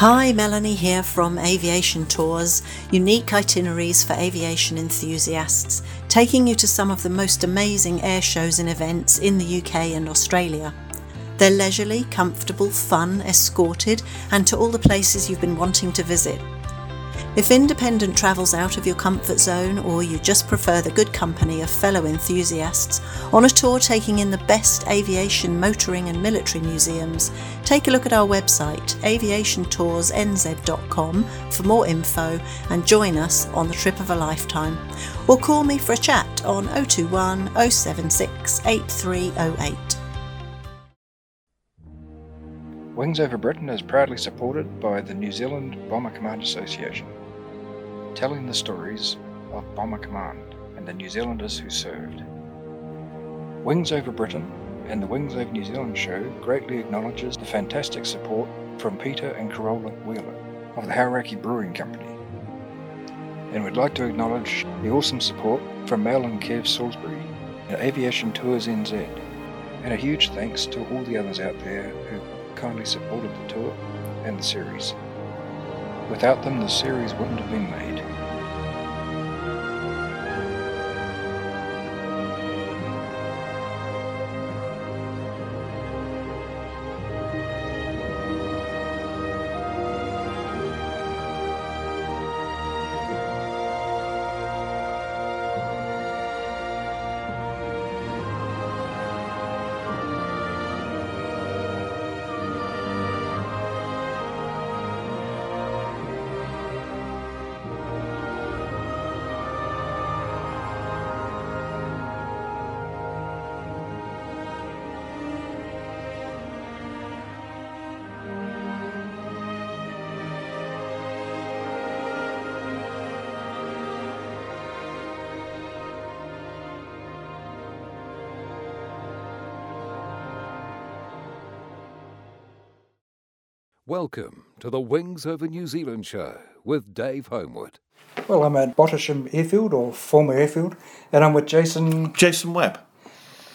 Hi, Melanie here from Aviation Tours, unique itineraries for aviation enthusiasts, taking you to some of the most amazing air shows and events in the UK and Australia. They're leisurely, comfortable, fun, escorted, and to all the places you've been wanting to visit. If independent travel's out of your comfort zone or you just prefer the good company of fellow enthusiasts, on a tour taking in the best aviation, motoring, and military museums, take a look at our website, aviationtoursnz.com, for more info and join us on the trip of a lifetime. Or call me for a chat on 021 076 8308. Wings Over Britain is proudly supported by the New Zealand Bomber Command Association, telling the stories of Bomber Command and the New Zealanders who served. Wings Over Britain and the Wings Over New Zealand show greatly acknowledges the fantastic support from Peter and Carola Wheeler of the Hauraki Brewing Company. And we'd like to acknowledge the awesome support from Mel and Kev Salisbury and Aviation Tours NZ. And a huge thanks to all the others out there who kindly supported the tour and the series. Without them, the series wouldn't have been made. Welcome to the Wings Over New Zealand show with Dave Homewood. Well, I'm at Bottisham Airfield, or former airfield, and I'm with Jason. Jason Webb.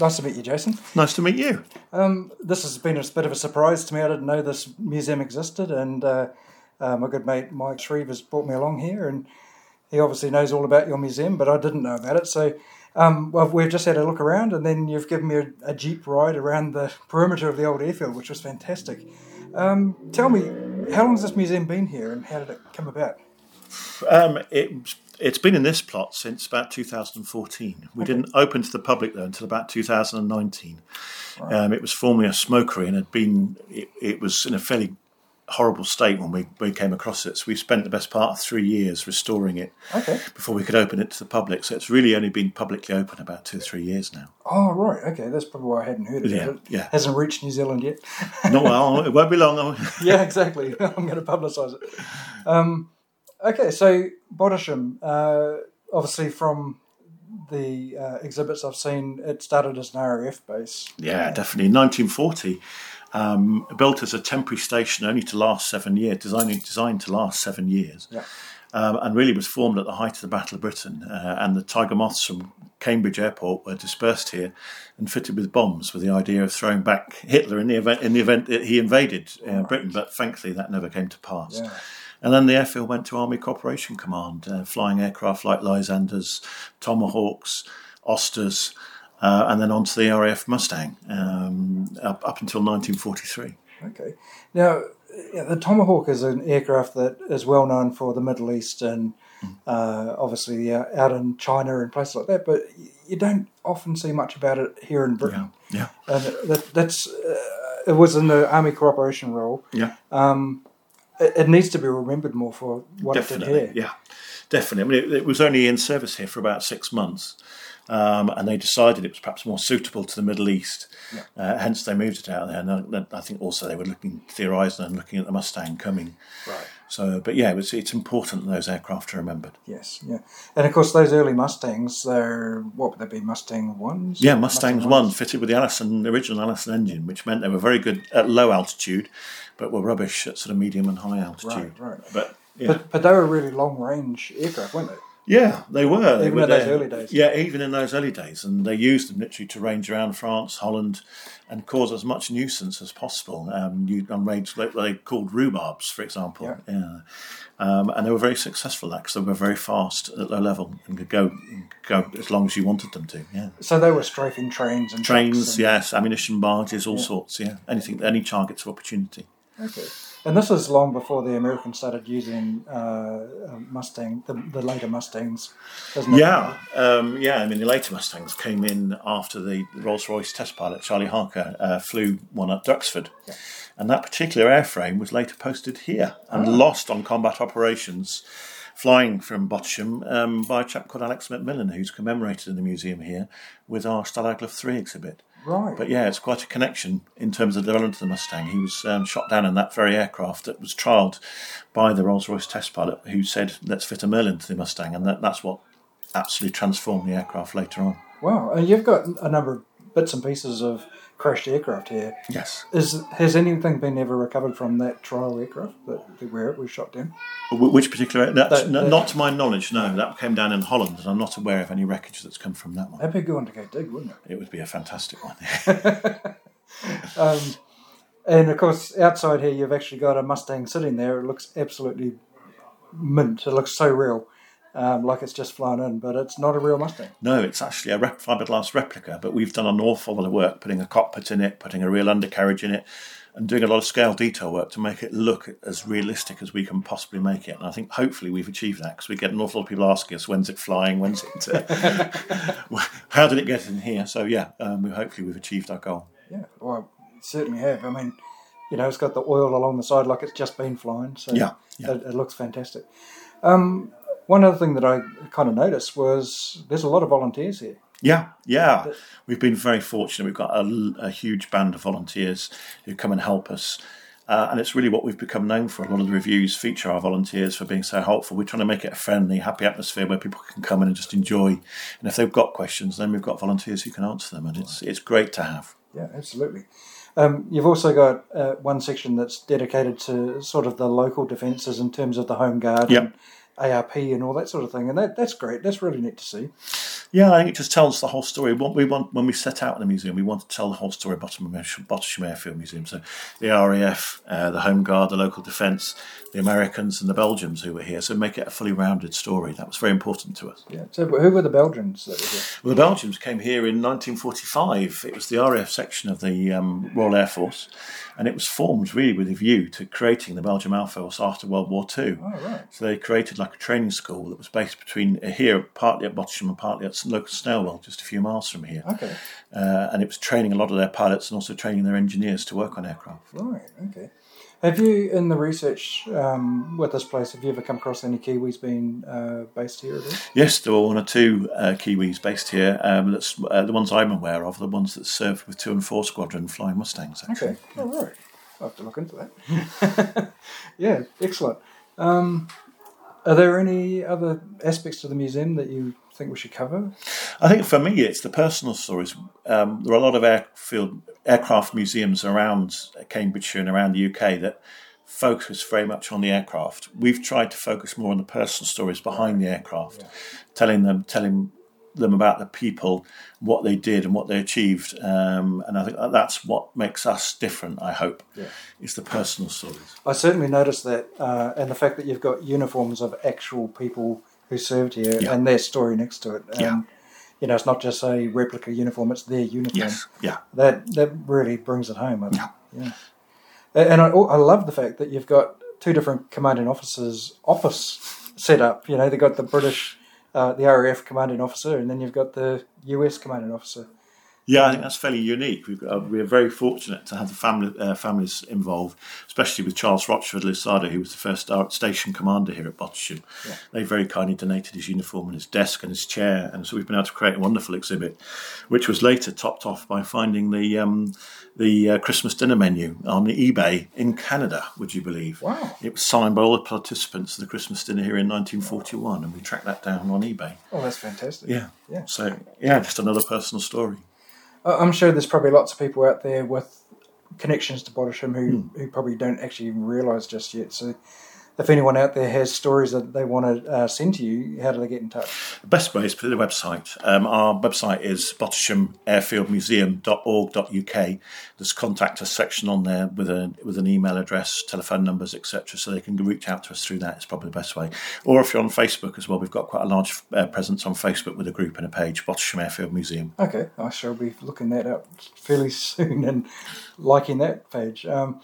Nice to meet you, Jason. Nice to meet you. Um, this has been a bit of a surprise to me. I didn't know this museum existed, and uh, uh, my good mate Mike Shreve has brought me along here, and he obviously knows all about your museum, but I didn't know about it. So, um, well, we've just had a look around, and then you've given me a, a jeep ride around the perimeter of the old airfield, which was fantastic. Um, tell me, how long has this museum been here, and how did it come about? Um, it, it's been in this plot since about 2014. We Okay. didn't open to the public though until about 2019. Um, it was formerly a smokery and had been. It, it was in a fairly horrible state when we, we came across it. So we spent the best part of three years restoring it Okay. before we could open it to the public. So it's really only been publicly open about two or three years now. Oh, right. Okay, that's probably why I hadn't heard of Yeah, it. It yeah. hasn't reached New Zealand yet. no, well. It won't be long. yeah, exactly. I'm going to publicise it. Um, okay, so Bottisham, uh, obviously from the uh, exhibits I've seen, it started as an RAF base. Yeah, definitely. 1940, um, built as a temporary station only to last seven years, designed, designed to last seven years, Yeah. um, and really was formed at the height of the Battle of Britain. Uh, and the Tiger Moths from Cambridge Airport were dispersed here and fitted with bombs with the idea of throwing back Hitler in the event in the event that he invaded uh, Britain. But thankfully, that never came to pass. Yeah. And then the airfield went to Army Cooperation Command, uh, flying aircraft like Lysanders, Tomahawks, Austers, uh, and then onto the RAF Mustang um, up, up until 1943. Okay. Now, the Tomahawk is an aircraft that is well known for the Middle East and uh, obviously uh, out in China and places like that, but you don't often see much about it here in Britain. Yeah, And that, that's uh, it was in the Army Cooperation role. yeah, Um, it, it needs to be remembered more for what it did here. Yeah, definitely. I mean, it, it was only in service here for about six months. Um, and they decided it was perhaps more suitable to the Middle East. Uh, hence, they moved it out there. And I- I think also they were looking to the horizon and looking at the Mustang coming. Right. So, but yeah, it was, it's important that those aircraft are remembered. Yes, yeah, and of course those early Mustangs, they're what would they be? Mustang ones? Yeah, Mustangs Mustang one ones? fitted with the Allison, original Allison engine, which meant they were very good at low altitude, but were rubbish at sort of medium and high altitude. right. But yeah, But but they were really long range aircraft, weren't they? Yeah, they were. They Even were in those early days. Yeah, even in those early days, and they used them literally to range around France, Holland, and cause as much nuisance as possible. Um, you, on raids like they called rhubarbs, for example. Yeah. Um, and they were very successful at because they were very fast at low level and could go go as long as you wanted them to. Yeah. So they were strafing trains and Trains, and- yes, ammunition barges, all sorts. Yeah, anything, any targets of opportunity. Okay. And this is long before the Americans started using uh, uh, Mustang, the, the later Mustangs? Yeah, um, yeah. I mean, the later Mustangs came in after the Rolls Royce test pilot Charlie Harker uh, flew one at Duxford, and that particular airframe was later posted here and lost on combat operations, flying from Bottisham um, by a chap called Alex McMillan, who's commemorated in the museum here with our Stalag Three exhibit. Right. But yeah, it's quite a connection in terms of the development of the Mustang. He was um, shot down in that very aircraft that was trialled by the Rolls Royce test pilot who said, let's fit a Merlin to the Mustang. And that, that's what absolutely transformed the aircraft later on. Wow. And you've got a number of bits and pieces of crashed aircraft here. Yes. Is Has anything been ever recovered from that trial aircraft that, where it was shot down? Which particular? That's, That- that- not to my knowledge, no. That came down in Holland, and I'm not aware of any wreckage that's come from that one. That'd be a good one to go dig, wouldn't it? It would be a fantastic one. Um, and of course, outside here, you've actually got a Mustang sitting there. It looks absolutely mint. It looks so real, um, like it's just flown in, but it's not a real Mustang. No, it's actually a rep- fiberglass replica, but we've done an awful lot of work putting a cockpit in it, putting a real undercarriage in it, and doing a lot of scale detail work to make it look as realistic as we can possibly make it. And I think hopefully we've achieved that because we get an awful lot of people asking us, when's it flying? When's it? Uh, how did it get in here? So yeah, um, we, hopefully we've achieved our goal. Yeah, well, certainly have. I mean, you know, it's got the oil along the side like it's just been flying. so Yeah, yeah. It, it looks fantastic. Um, one other thing that I kind of noticed was there's a lot of volunteers here. Yeah, yeah. We've been very fortunate. We've got a, a huge band of volunteers who come and help us. Uh, and it's really what we've become known for. A lot of the reviews feature our volunteers for being so helpful. We're trying to make it a friendly, happy atmosphere where people can come in and just enjoy. And if they've got questions, then we've got volunteers who can answer them. And it's it's great to have. Yeah, absolutely. Um, you've also got uh, one section that's dedicated to sort of the local defences in terms of the Home Guard Yep. and ARP and all that sort of thing, and that, that's great. That's really neat to see. Yeah, I think it just tells the whole story. What we want when we set out in the museum, we want to tell the whole story of Bottisham Airfield Museum. So the RAF, uh, the Home Guard, the local defence, the Americans, and the Belgians who were here. So make it a fully rounded story. That was very important to us. Yeah. So, who were the Belgians that were here? Well, the Belgians came here in 1945. It was the RAF section of the um, Royal Air Force, and it was formed really with a view to creating the Belgian Air Force after World War II. Oh, right. So they created like a training school that was based between uh, here, partly at Bottisham and partly at local Snailwell, just a few miles from here. Okay. Uh, and it was training a lot of their pilots and also training their engineers to work on aircraft. Right. Okay. Have you, in the research um, with this place, have you ever come across any Kiwis being uh, based here at? Yes, there were one or two uh, Kiwis based here. Um, that's uh, the ones I'm aware of, the ones that served with two and four squadron flying Mustangs. Actually. Okay. All right. I'll have to look into that. yeah, excellent. Um, are there any other aspects to the museum that you think we should cover? I think for me, it's the personal stories. Um, there are a lot of airfield aircraft museums around Cambridgeshire and around the UK that focus very much on the aircraft. We've tried to focus more on the personal stories behind the aircraft, telling them telling them about the people, what they did, and what they achieved. Um, and I think that's what makes us different. I hope is the personal stories. I certainly noticed that, uh, and the fact that you've got uniforms of actual people who served here Yeah. and their story next to it. Um, Yeah. You know, it's not just a replica uniform; it's their uniform. Yes. yeah. That that really brings it home. I. Yeah. A- And I, I love the fact that you've got two different commanding officers' office set up. You know, they've got the British, uh, the RAF commanding officer, and then you've got the US commanding officer. Yeah, I think that's fairly unique. We've got, uh, we're very fortunate to have the family, uh, families involved, especially with Charles Rochford Lusada, who was the first station commander here at Bottisham. They very kindly donated his uniform and his desk and his chair, and so we've been able to create a wonderful exhibit, which was later topped off by finding the um, the uh, Christmas dinner menu on the eBay in Canada. Would you believe? Wow. It was signed by all the participants of the Christmas dinner here in 1941, and we tracked that down on eBay. Oh, that's fantastic. Yeah. Yeah. So yeah, just another personal story. I'm sure there's probably lots of people out there with connections to Bottisham who, Hmm. who probably don't actually realise just yet. So if anyone out there has stories that they want to uh, send to you, how do they get in touch? The best way is through the website. Um, our website is bottishamairfieldmuseum.org.uk. There's contact us section on there with a with an email address, telephone numbers, etc. So they can reach out to us through that. It's probably the best way. Or if you're on Facebook as well, we've got quite a large uh, presence on Facebook with a group and a page, Bottisham Airfield Museum. Okay, I shall be looking that up fairly soon and liking that page. Um,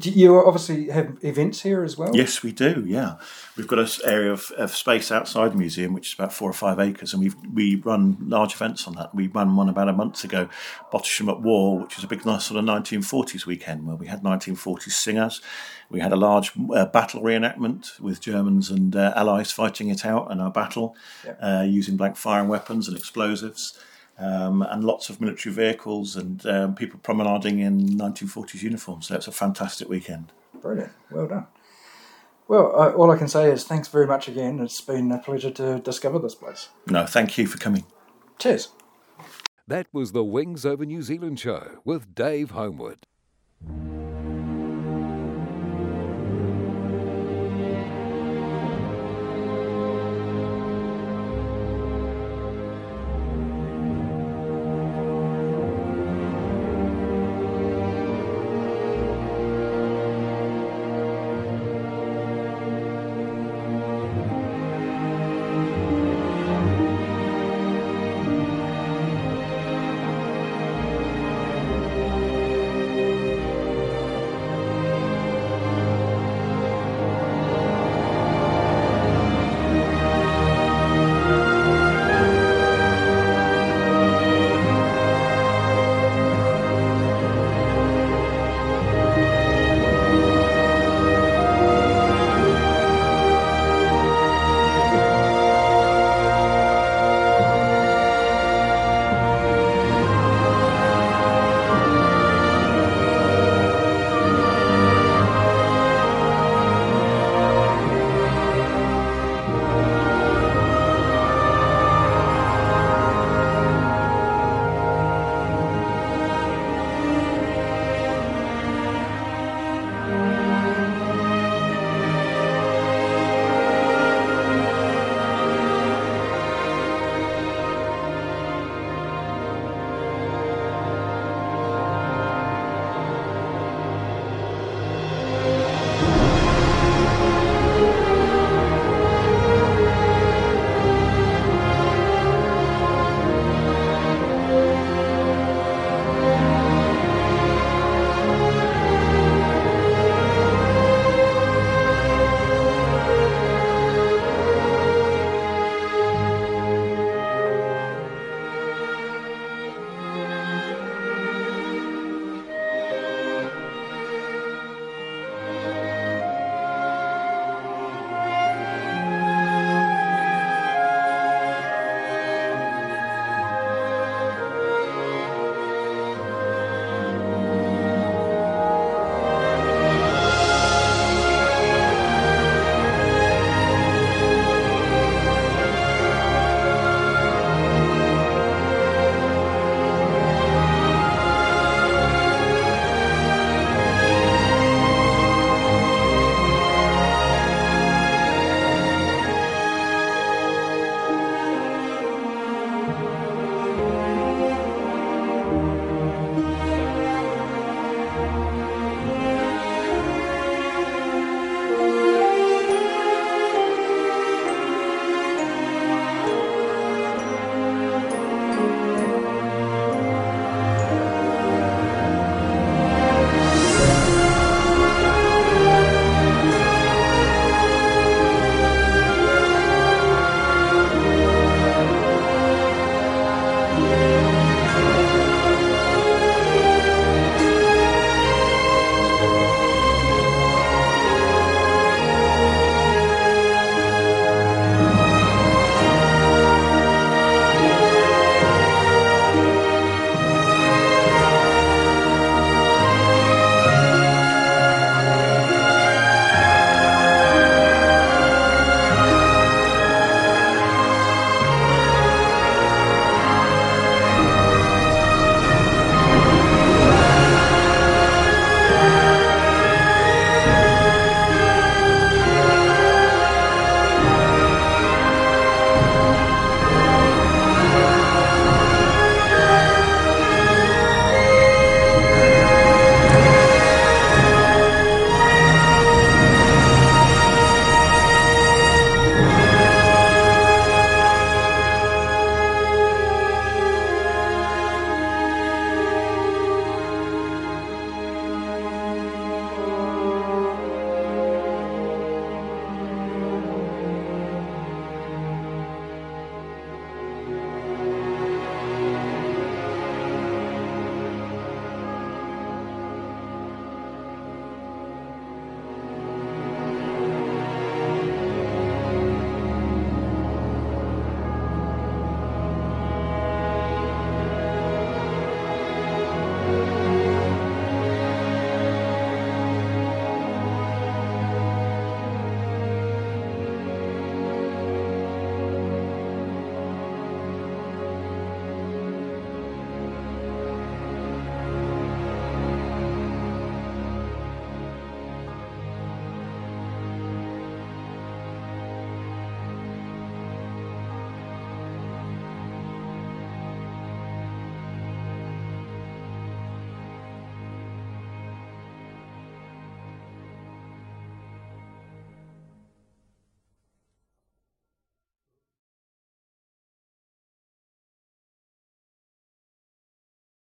you obviously have events here as well? Yes, we do. Yeah, we've got an area of, of, space outside the museum, which is about four or five acres, and we we run large events on that. We ran one about a month ago, Bottisham at War, which was a big, nice sort of 1940s weekend where we had 1940s singers. We had a large uh, battle reenactment with Germans and uh, Allies fighting it out in our battle, yep. uh, using blank firing weapons and explosives um, and lots of military vehicles and um, people promenading in 1940s uniforms. So it's a fantastic weekend. Brilliant. Well done. Well, uh, all I can say is thanks very much again. It's been a pleasure to discover this place. No, thank you for coming. Cheers. That was the Wings Over New Zealand show with Dave Homewood.